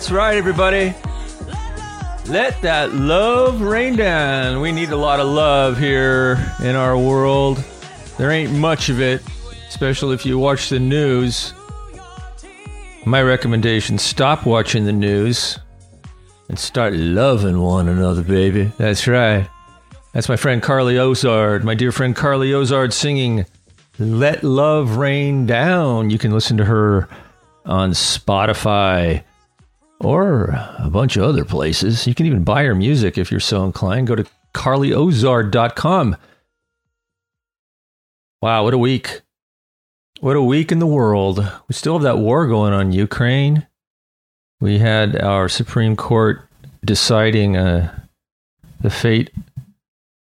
That's right, everybody. Let that love rain down. We need a lot of love here in our world. There ain't much of it, especially if you watch the news. My recommendation stop watching the news and start loving one another, baby. That's right. That's my friend Carly Ozard, my dear friend Carly Ozard singing Let Love Rain Down. You can listen to her on Spotify or a bunch of other places. You can even buy her music if you're so inclined. Go to carlyozard.com. Wow, what a week. What a week in the world. We still have that war going on in Ukraine. We had our Supreme Court deciding uh, the fate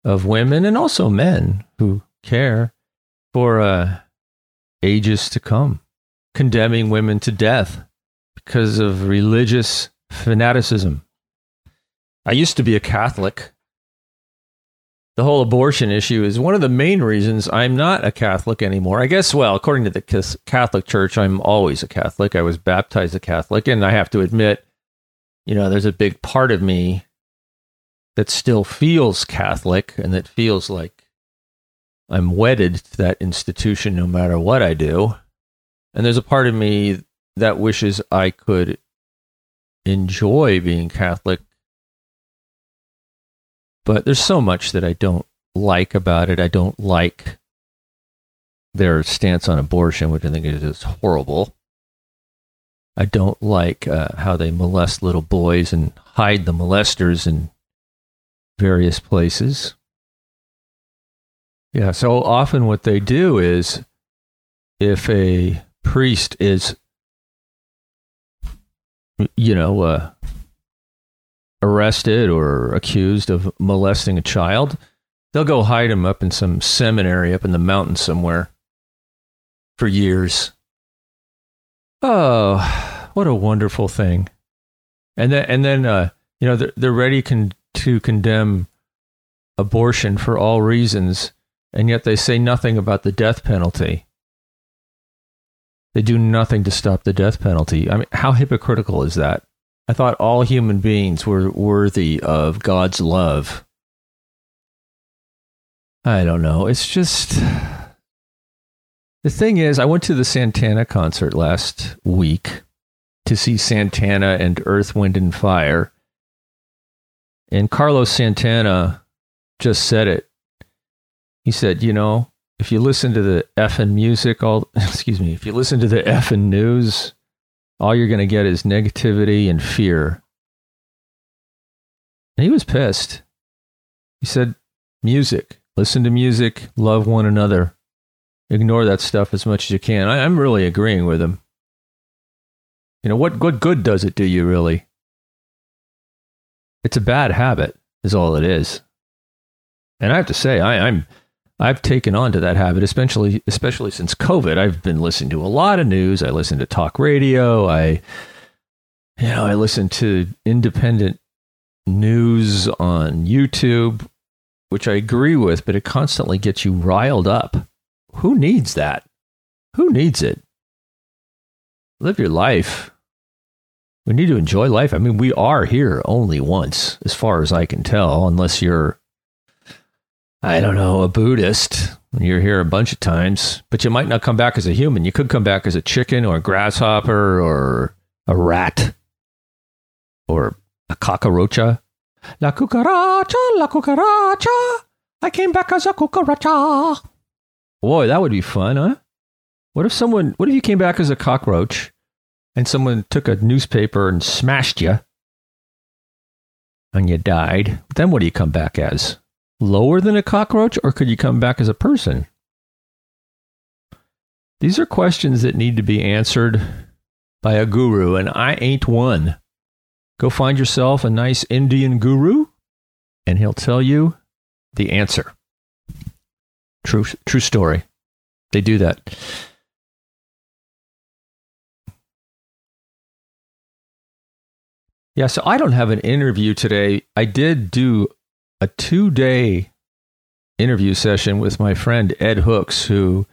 of women and also men who care for uh, ages to come, condemning women to death because of religious fanaticism. I used to be a Catholic. The whole abortion issue is one of the main reasons I'm not a Catholic anymore. I guess, well, according to the Catholic Church, I'm always a Catholic. I was baptized a Catholic, and I have to admit, you know, there's a big part of me that still feels Catholic and that feels like I'm wedded to that institution no matter what I do. And there's a part of me that wishes I could enjoy being Catholic. But there's so much that I don't like about it. I don't like their stance on abortion, which I think is horrible. I don't like uh, how they molest little boys and hide the molesters in various places. Yeah, so often what they do is if a priest is, you know, uh, arrested or accused of molesting a child, they'll go hide him up in some seminary up in the mountains somewhere for years. Oh, what a wonderful thing! And then, and then, uh, you know, they're, they're ready con- to condemn abortion for all reasons, and yet they say nothing about the death penalty. They do nothing to stop the death penalty. I mean, how hypocritical is that? I thought all human beings were worthy of God's love. I don't know. It's just. The thing is, I went to the Santana concert last week to see Santana and Earth, Wind, and Fire. And Carlos Santana just said it. He said, you know, if you listen to the F effing music, all excuse me, if you listen to the F effing news, all you're going to get is negativity and fear. And he was pissed. He said, music, listen to music, love one another, ignore that stuff as much as you can. I, am really agreeing with him. You know, what, what good does it do you, really? It's a bad habit, is all it is. And I have to say, I, I'm I've taken on to that habit, especially especially since COVID. I've been listening to a lot of news. I listen to talk radio. I you know, I listen to independent news on YouTube, which I agree with, but it constantly gets you riled up. Who needs that? Who needs it? Live your life. We need to enjoy life. I mean, we are here only once, as far as I can tell, unless you're, I don't know, a Buddhist. You're here a bunch of times, but you might not come back as a human. You could come back as a chicken or a grasshopper or a rat or a cockroach. La cucaracha, la cucaracha. I came back as a cucaracha. Boy, that would be fun, huh? What if someone, what if you came back as a cockroach and someone took a newspaper and smashed you and you died, then what do you come back as? Lower than a cockroach, or could you come back as a person? These are questions that need to be answered by a guru, and I ain't one. Go find yourself a nice Indian guru, and he'll tell you the answer. True, true story. They do that. Yeah, so I don't have an interview today. I did do a two day interview session with my friend Ed Hooks, who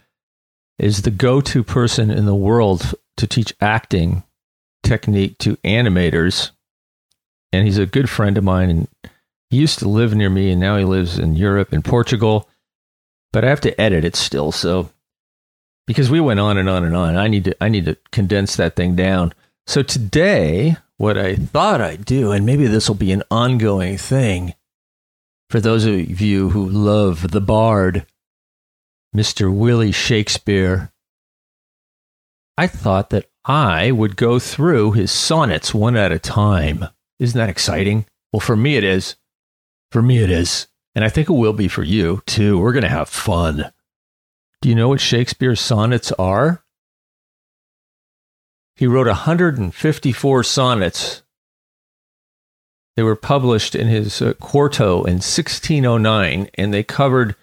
is the go to person in the world to teach acting technique to animators. And he's a good friend of mine. And he used to live near me, and now he lives in Europe and Portugal. But I have to edit it still. So, because we went on and on and on, I need to, I need to condense that thing down. So today, what I thought I'd do, and maybe this will be an ongoing thing for those of you who love the bard, Mr. Willie Shakespeare, I thought that I would go through his sonnets one at a time. Isn't that exciting? Well, for me, it is. For me, it is. And I think it will be for you, too. We're going to have fun. Do you know what Shakespeare's sonnets are? He wrote 154 sonnets they were published in his uh, quarto in 1609, and they covered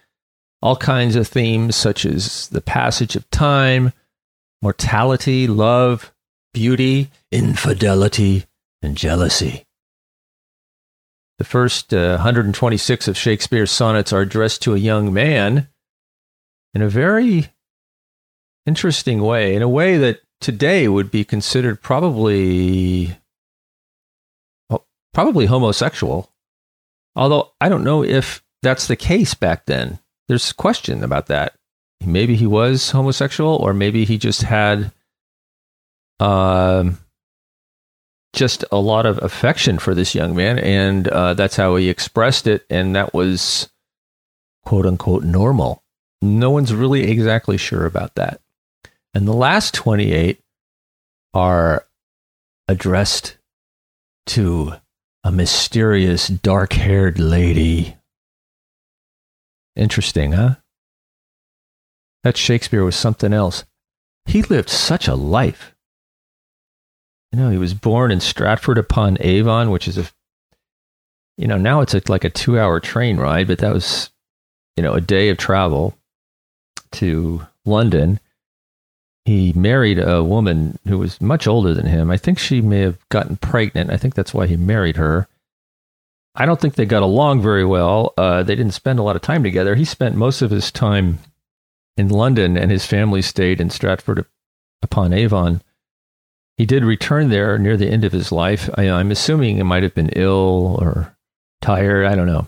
all kinds of themes such as the passage of time, mortality, love, beauty, infidelity, and jealousy. The first uh, 126 of Shakespeare's sonnets are addressed to a young man in a very interesting way, in a way that today would be considered probably probably homosexual. Although I don't know if that's the case back then. There's a question about that. Maybe he was homosexual, or maybe he just had um, just a lot of affection for this young man, and uh, that's how he expressed it, and that was quote unquote normal. No one's really exactly sure about that. And the last 28 are addressed to a mysterious dark haired lady. Interesting, huh? That Shakespeare was something else. He lived such a life. You know, he was born in Stratford upon Avon, which is a, you know, now it's a, like a two hour train ride, but that was, you know, a day of travel to London he married a woman who was much older than him. I think she may have gotten pregnant. I think that's why he married her. I don't think they got along very well. Uh, they didn't spend a lot of time together. He spent most of his time in London, and his family stayed in Stratford upon Avon. He did return there near the end of his life. I, I'm assuming he might have been ill or tired. I don't know.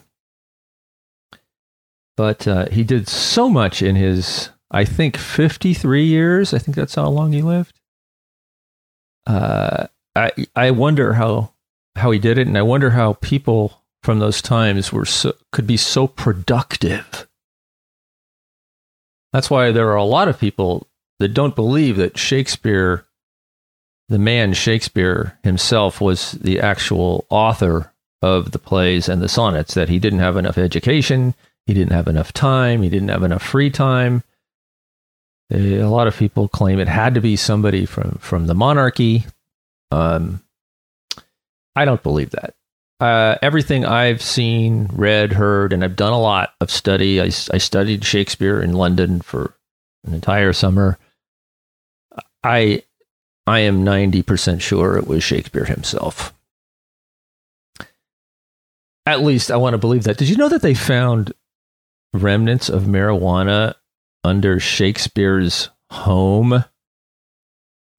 But uh, he did so much in his I think 53 years. I think that's how long he lived. Uh, I I wonder how how he did it, and I wonder how people from those times were so, could be so productive. That's why there are a lot of people that don't believe that Shakespeare, the man Shakespeare himself, was the actual author of the plays and the sonnets. That he didn't have enough education, he didn't have enough time, he didn't have enough free time a lot of people claim it had to be somebody from from the monarchy. Um, I don't believe that. Uh, everything I've seen, read, heard, and I've done a lot of study. I, I studied Shakespeare in London for an entire summer. I I am ninety percent sure it was Shakespeare himself. At least I want to believe that. Did you know that they found remnants of marijuana under Shakespeare's home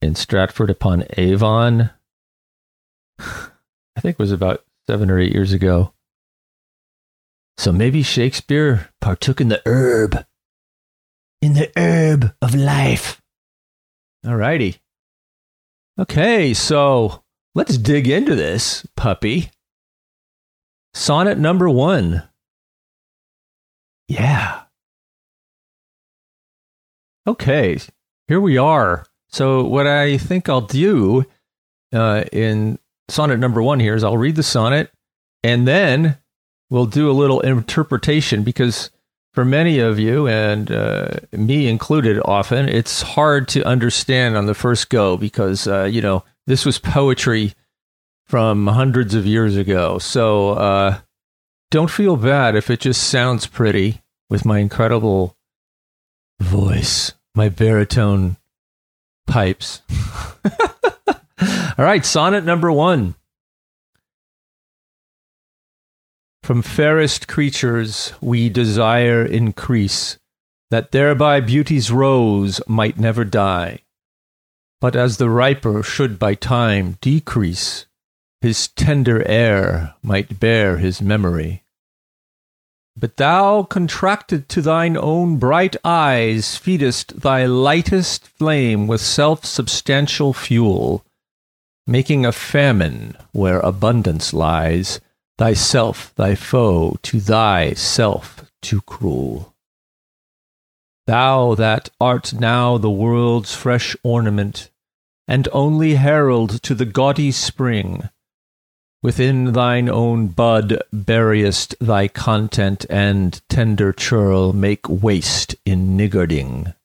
in Stratford upon Avon. I think it was about seven or eight years ago. So maybe Shakespeare partook in the herb, in the herb of life. All righty. Okay, so let's dig into this puppy. Sonnet number one. Yeah. Okay, here we are. So, what I think I'll do uh, in sonnet number one here is I'll read the sonnet and then we'll do a little interpretation because for many of you, and uh, me included often, it's hard to understand on the first go because, uh, you know, this was poetry from hundreds of years ago. So, uh, don't feel bad if it just sounds pretty with my incredible voice my baritone pipes. All right, sonnet number one. From fairest creatures we desire increase, that thereby beauty's rose might never die, but as the riper should by time decrease, his tender heir might bear his memory. But thou, contracted to thine own bright eyes, feedest thy lightest flame with self substantial fuel, making a famine where abundance lies, thyself thy foe, to thyself too cruel. Thou that art now the world's fresh ornament, and only herald to the gaudy spring, Within thine own bud buryest thy content, and tender churl make waste in niggarding.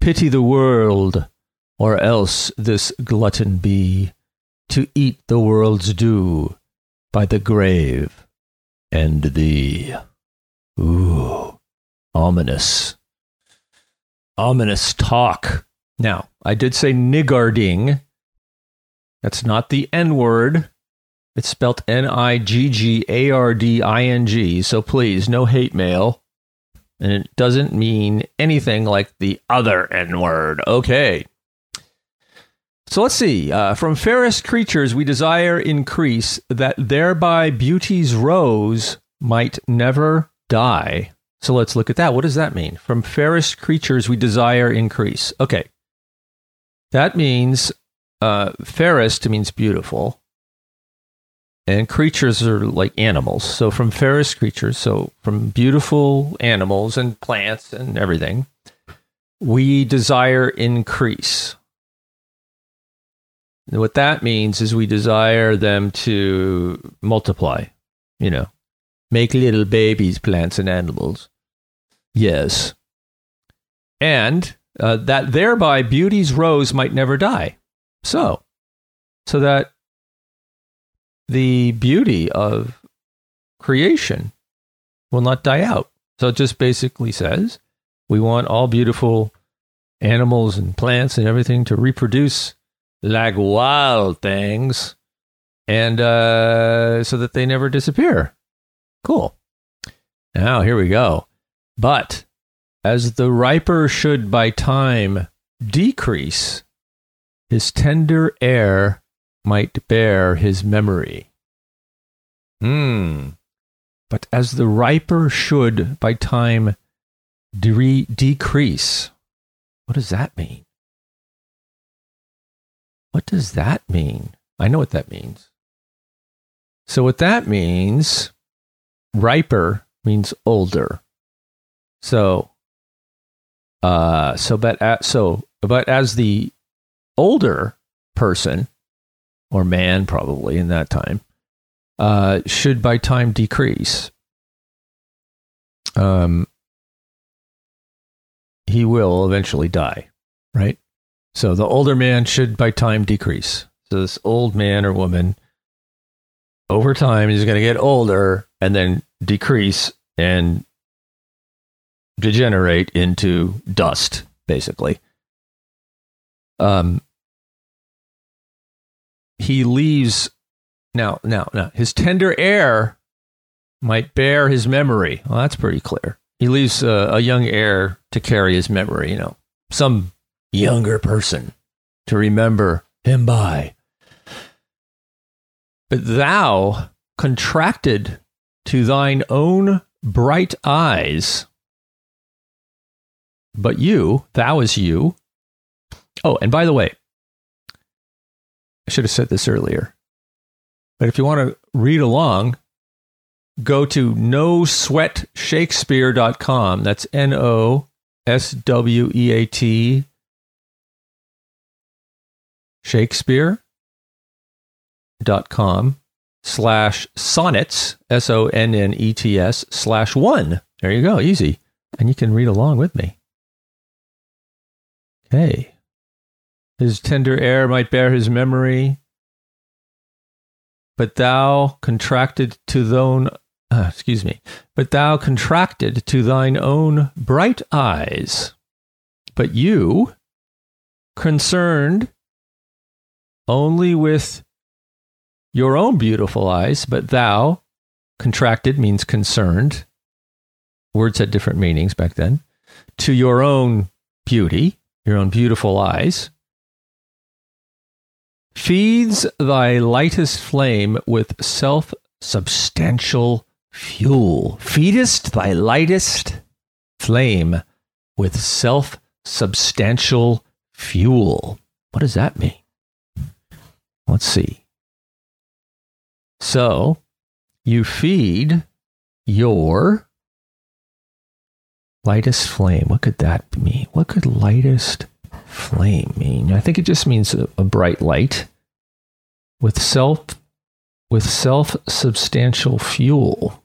Pity the world, or else this glutton be, to eat the world's due by the grave and thee. Ooh, ominous. Ominous talk. Now, I did say niggarding that's not the N word. It's spelled N I G G A R D I N G. So please, no hate mail. And it doesn't mean anything like the other N word. Okay. So let's see. Uh, from fairest creatures we desire increase, that thereby beauty's rose might never die. So let's look at that. What does that mean? From fairest creatures we desire increase. Okay. That means uh, fairest means beautiful, and creatures are like animals. So from fairest creatures, so from beautiful animals and plants and everything, we desire increase. And what that means is we desire them to multiply, you know, make little babies, plants, and animals. Yes. And uh, that thereby beauty's rose might never die. So, so that the beauty of creation will not die out. So it just basically says we want all beautiful animals and plants and everything to reproduce like wild things and uh, so that they never disappear. Cool. Now, here we go. But as the riper should by time decrease, his tender heir might bear his memory. Hmm. But as the riper should by time de- decrease, what does that mean? What does that mean? I know what that means. So, what that means, riper means older. So, uh, so but at, so but as the older person, or man probably in that time, uh, should by time decrease. Um, he will eventually die, right? So the older man should by time decrease. So this old man or woman over time is going to get older and then decrease and degenerate into dust, basically. Um, he leaves now, now, now. His tender heir might bear his memory. Well, that's pretty clear. He leaves uh, a young heir to carry his memory, you know, some younger person to remember him by. But thou, contracted to thine own bright eyes, but you, thou is you. Oh, and by the way, I should have said this earlier. But if you want to read along, go to nosweatshakespeare.com. That's N O S W E A T Shakespeare.com slash sonnets, S O N N E T S slash one. There you go, easy. And you can read along with me. Okay. His tender heir might bear his memory. But thou contracted to thine, uh, excuse me, but thou contracted to thine own bright eyes. But you, concerned only with your own beautiful eyes, but thou, contracted means concerned, words had different meanings back then, to your own beauty, your own beautiful eyes, feeds thy lightest flame with self substantial fuel. Feedest thy lightest flame with self substantial fuel. What does that mean? Let's see. So, you feed your lightest flame. What could that mean? What could lightest flame mean? I think it just means a, a bright light with self with self substantial fuel.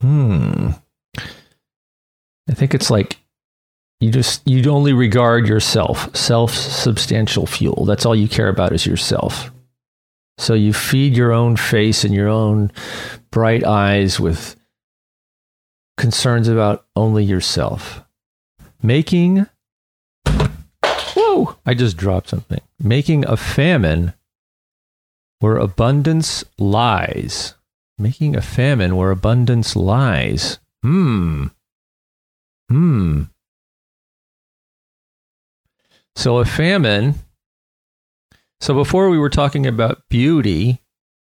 Hmm. I think it's like you just you only regard yourself, self substantial fuel. That's all you care about is yourself. So you feed your own face and your own bright eyes with concerns about only yourself. Making Whoa, I just dropped something. Making a famine where abundance lies. Making a famine where abundance lies. Hmm. Hmm. So a famine. So before we were talking about beauty,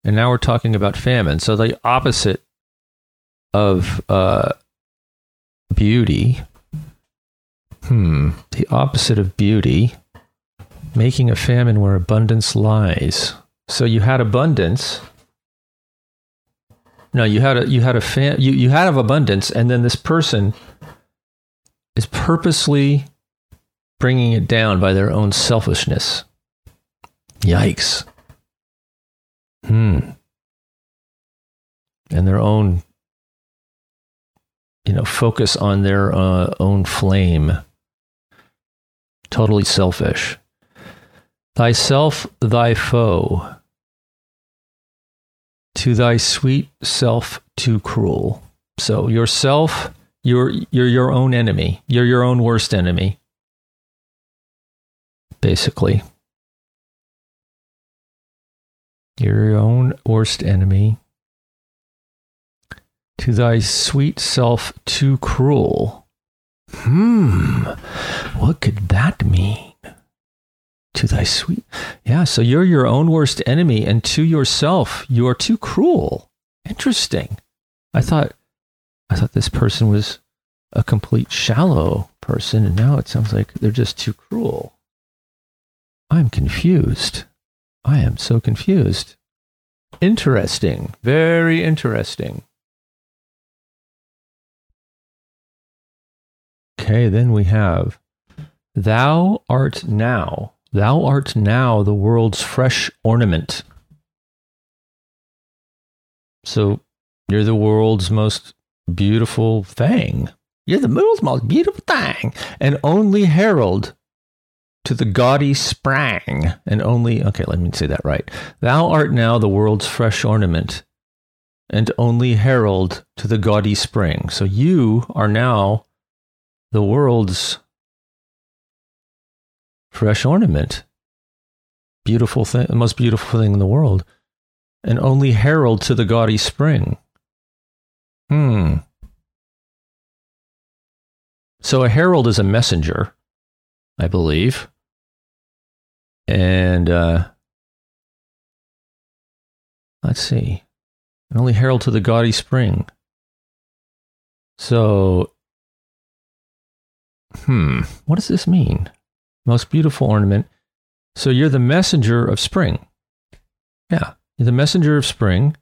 and now we're talking about famine. So the opposite of uh, beauty. Hmm. The opposite of beauty. Making a famine where abundance lies. So you had abundance. No, you had a you had a fam- you you had of abundance, and then this person is purposely bringing it down by their own selfishness. Yikes. Hmm. And their own, you know, focus on their uh, own flame. Totally selfish. Thyself, thy foe. To thy sweet self, too cruel. So yourself, you're you're your own enemy. You're your own worst enemy basically. You're your own worst enemy. To thy sweet self too cruel. Hmm, what could that mean? To thy sweet. Yeah, so you're your own worst enemy, and to yourself, you are too cruel. Interesting. I thought I thought this person was a complete shallow person, and now it sounds like they're just too cruel. I'm confused. I am so confused. Interesting. Very interesting. Okay, then we have Thou art now. Thou art now the world's fresh ornament. So you're the world's most beautiful thing. You're the world's most beautiful thing. And only herald to the gaudy sprang, and only, okay, let me say that right. Thou art now the world's fresh ornament, and only herald to the gaudy spring. So you are now the world's fresh ornament. Beautiful thing, the most beautiful thing in the world, and only herald to the gaudy spring. Hmm. So a herald is a messenger, I believe and uh, let's see, and only herald to the gaudy spring. So, hmm, what does this mean? Most beautiful ornament. So you're the messenger of spring. Yeah, you're the messenger of spring.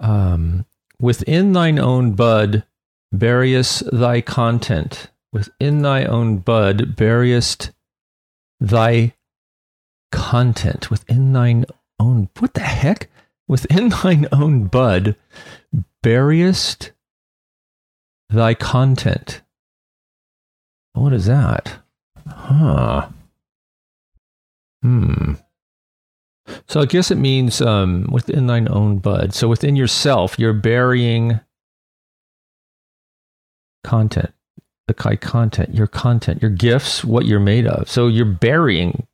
Um, within thine own bud, buryest thy content. Within thy own bud, buryest thy content within thine own what the heck within thine own bud buryest thy content what is that huh hmm so i guess it means um, within thine own bud so within yourself you're burying content the kai content your content your gifts what you're made of so you're burying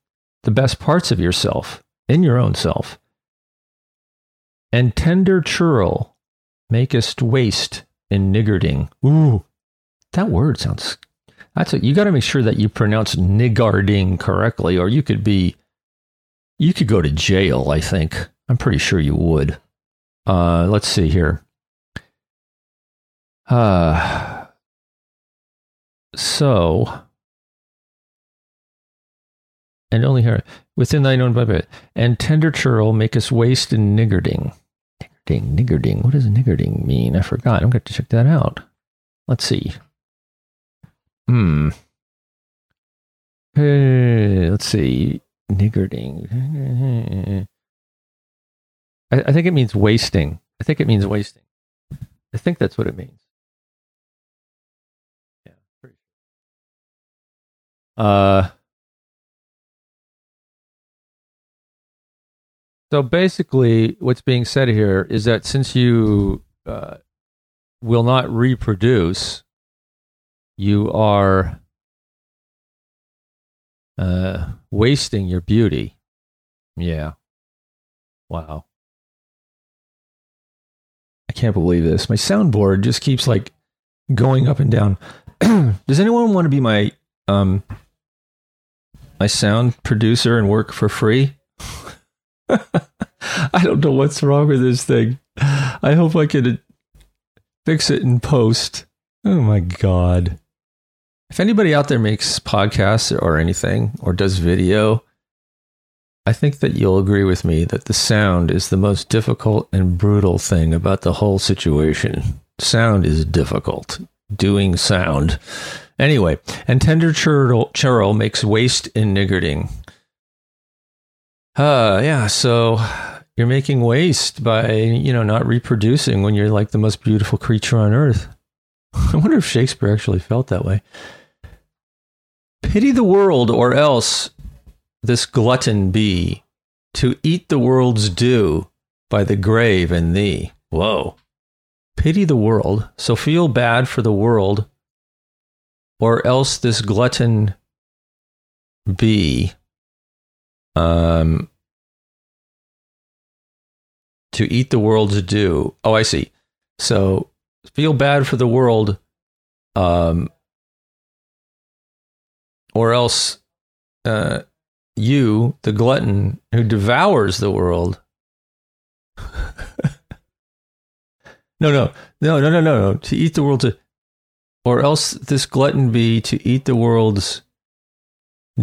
the best parts of yourself in your own self. And tender churl makest waste in niggarding. Ooh, that word sounds. That's it. You got to make sure that you pronounce niggarding correctly, or you could be. You could go to jail. I think. I'm pretty sure you would. Uh, let's see here. Uh, so, and only here within thine own bed, and tender churl make us waste in niggarding. Niggarding, niggarding. What does niggarding mean? I forgot. I'm going to check that out. Let's see. Hmm. Hey, let's see. Niggarding. I, I think it means wasting. I think it means wasting. I think that's what it means. Yeah. Uh, so basically, what's being said here is that since you uh, will not reproduce, you are uh, wasting your beauty. Yeah. Wow. I can't believe this. My soundboard just keeps like going up and down. Does anyone want to be my um my sound producer and work for free? I don't know what's wrong with this thing. I hope I can fix it in post. Oh my god. If anybody out there makes podcasts or anything or does video, I think that you'll agree with me that the sound is the most difficult and brutal thing about the whole situation. Sound is difficult. Doing sound. Anyway, and tender churl, churl makes waste in niggarding. Uh, yeah, so you're making waste by, you know, not reproducing when you're like the most beautiful creature on earth. I wonder if Shakespeare actually felt that way. Pity the world, or else this glutton be to eat the world's due by the grave and thee. Whoa. Pity the world, so feel bad for the world, or else this glutton be um to eat the world's due. Oh, I see. So feel bad for the world, um, or else uh, you, the glutton who devours the world. no, no, no, no, no, no, no. To eat the world, to, or else this glutton be to eat the world's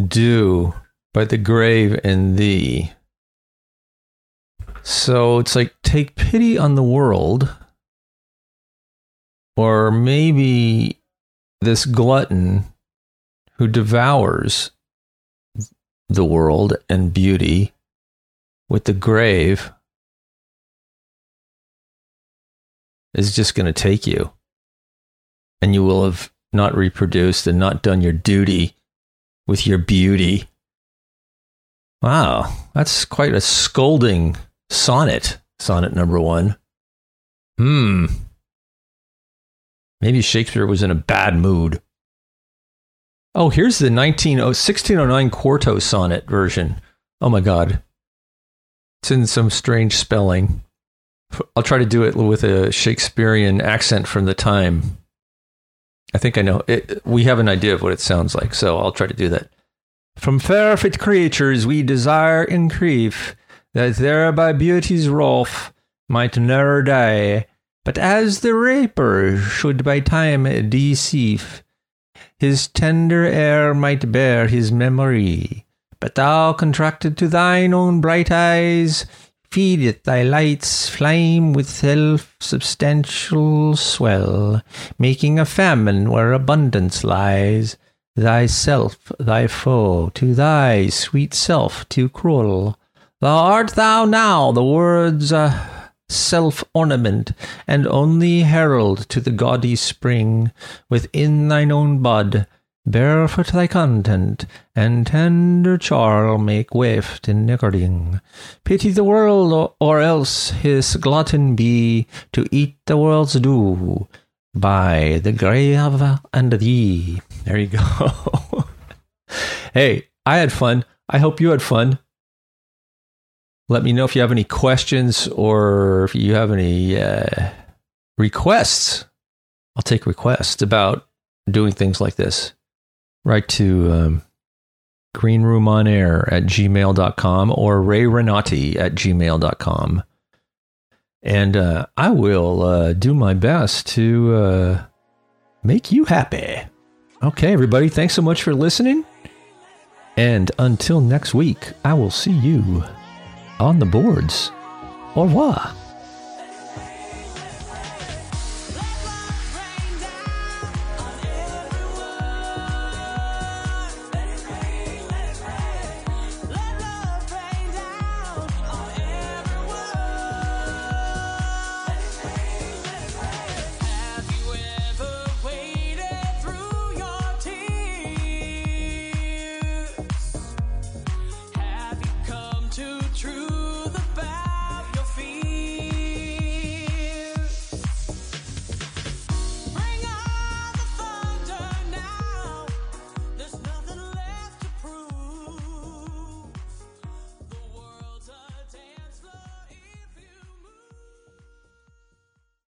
due by the grave and thee. So it's like take pity on the world, or maybe this glutton who devours the world and beauty with the grave is just going to take you. And you will have not reproduced and not done your duty with your beauty. Wow, that's quite a scolding sonnet, sonnet number one. Hmm. Maybe Shakespeare was in a bad mood. Oh, here's the 19, 1609 quarto sonnet version. Oh my God. It's in some strange spelling. I'll try to do it with a Shakespearean accent from the time. I think I know. It, we have an idea of what it sounds like, so I'll try to do that. From fair fit creatures we desire and crave, that there by beauty's wrath might ne'er die, but as the raper should by time deceive, his tender heir might bear his memory. But thou contracted to thine own bright eyes, feedeth thy light's flame with self-substantial swell, making a famine where abundance lies. Thyself, thy foe, to thy sweet self too cruel. Thou art thou now the words uh, self ornament, and only herald to the gaudy spring within thine own bud. Barefoot thy content, and tender charl make waft in niggarding. Pity the world, or else his glutton be to eat the world's due by the grave and thee. There you go. hey, I had fun. I hope you had fun. Let me know if you have any questions or if you have any uh, requests I'll take requests about doing things like this. Write to um, greenroomonair at gmail.com or rayrenati at gmail.com. And uh, I will uh, do my best to uh, make you happy. Okay, everybody, thanks so much for listening. And until next week, I will see you on the boards. Au revoir.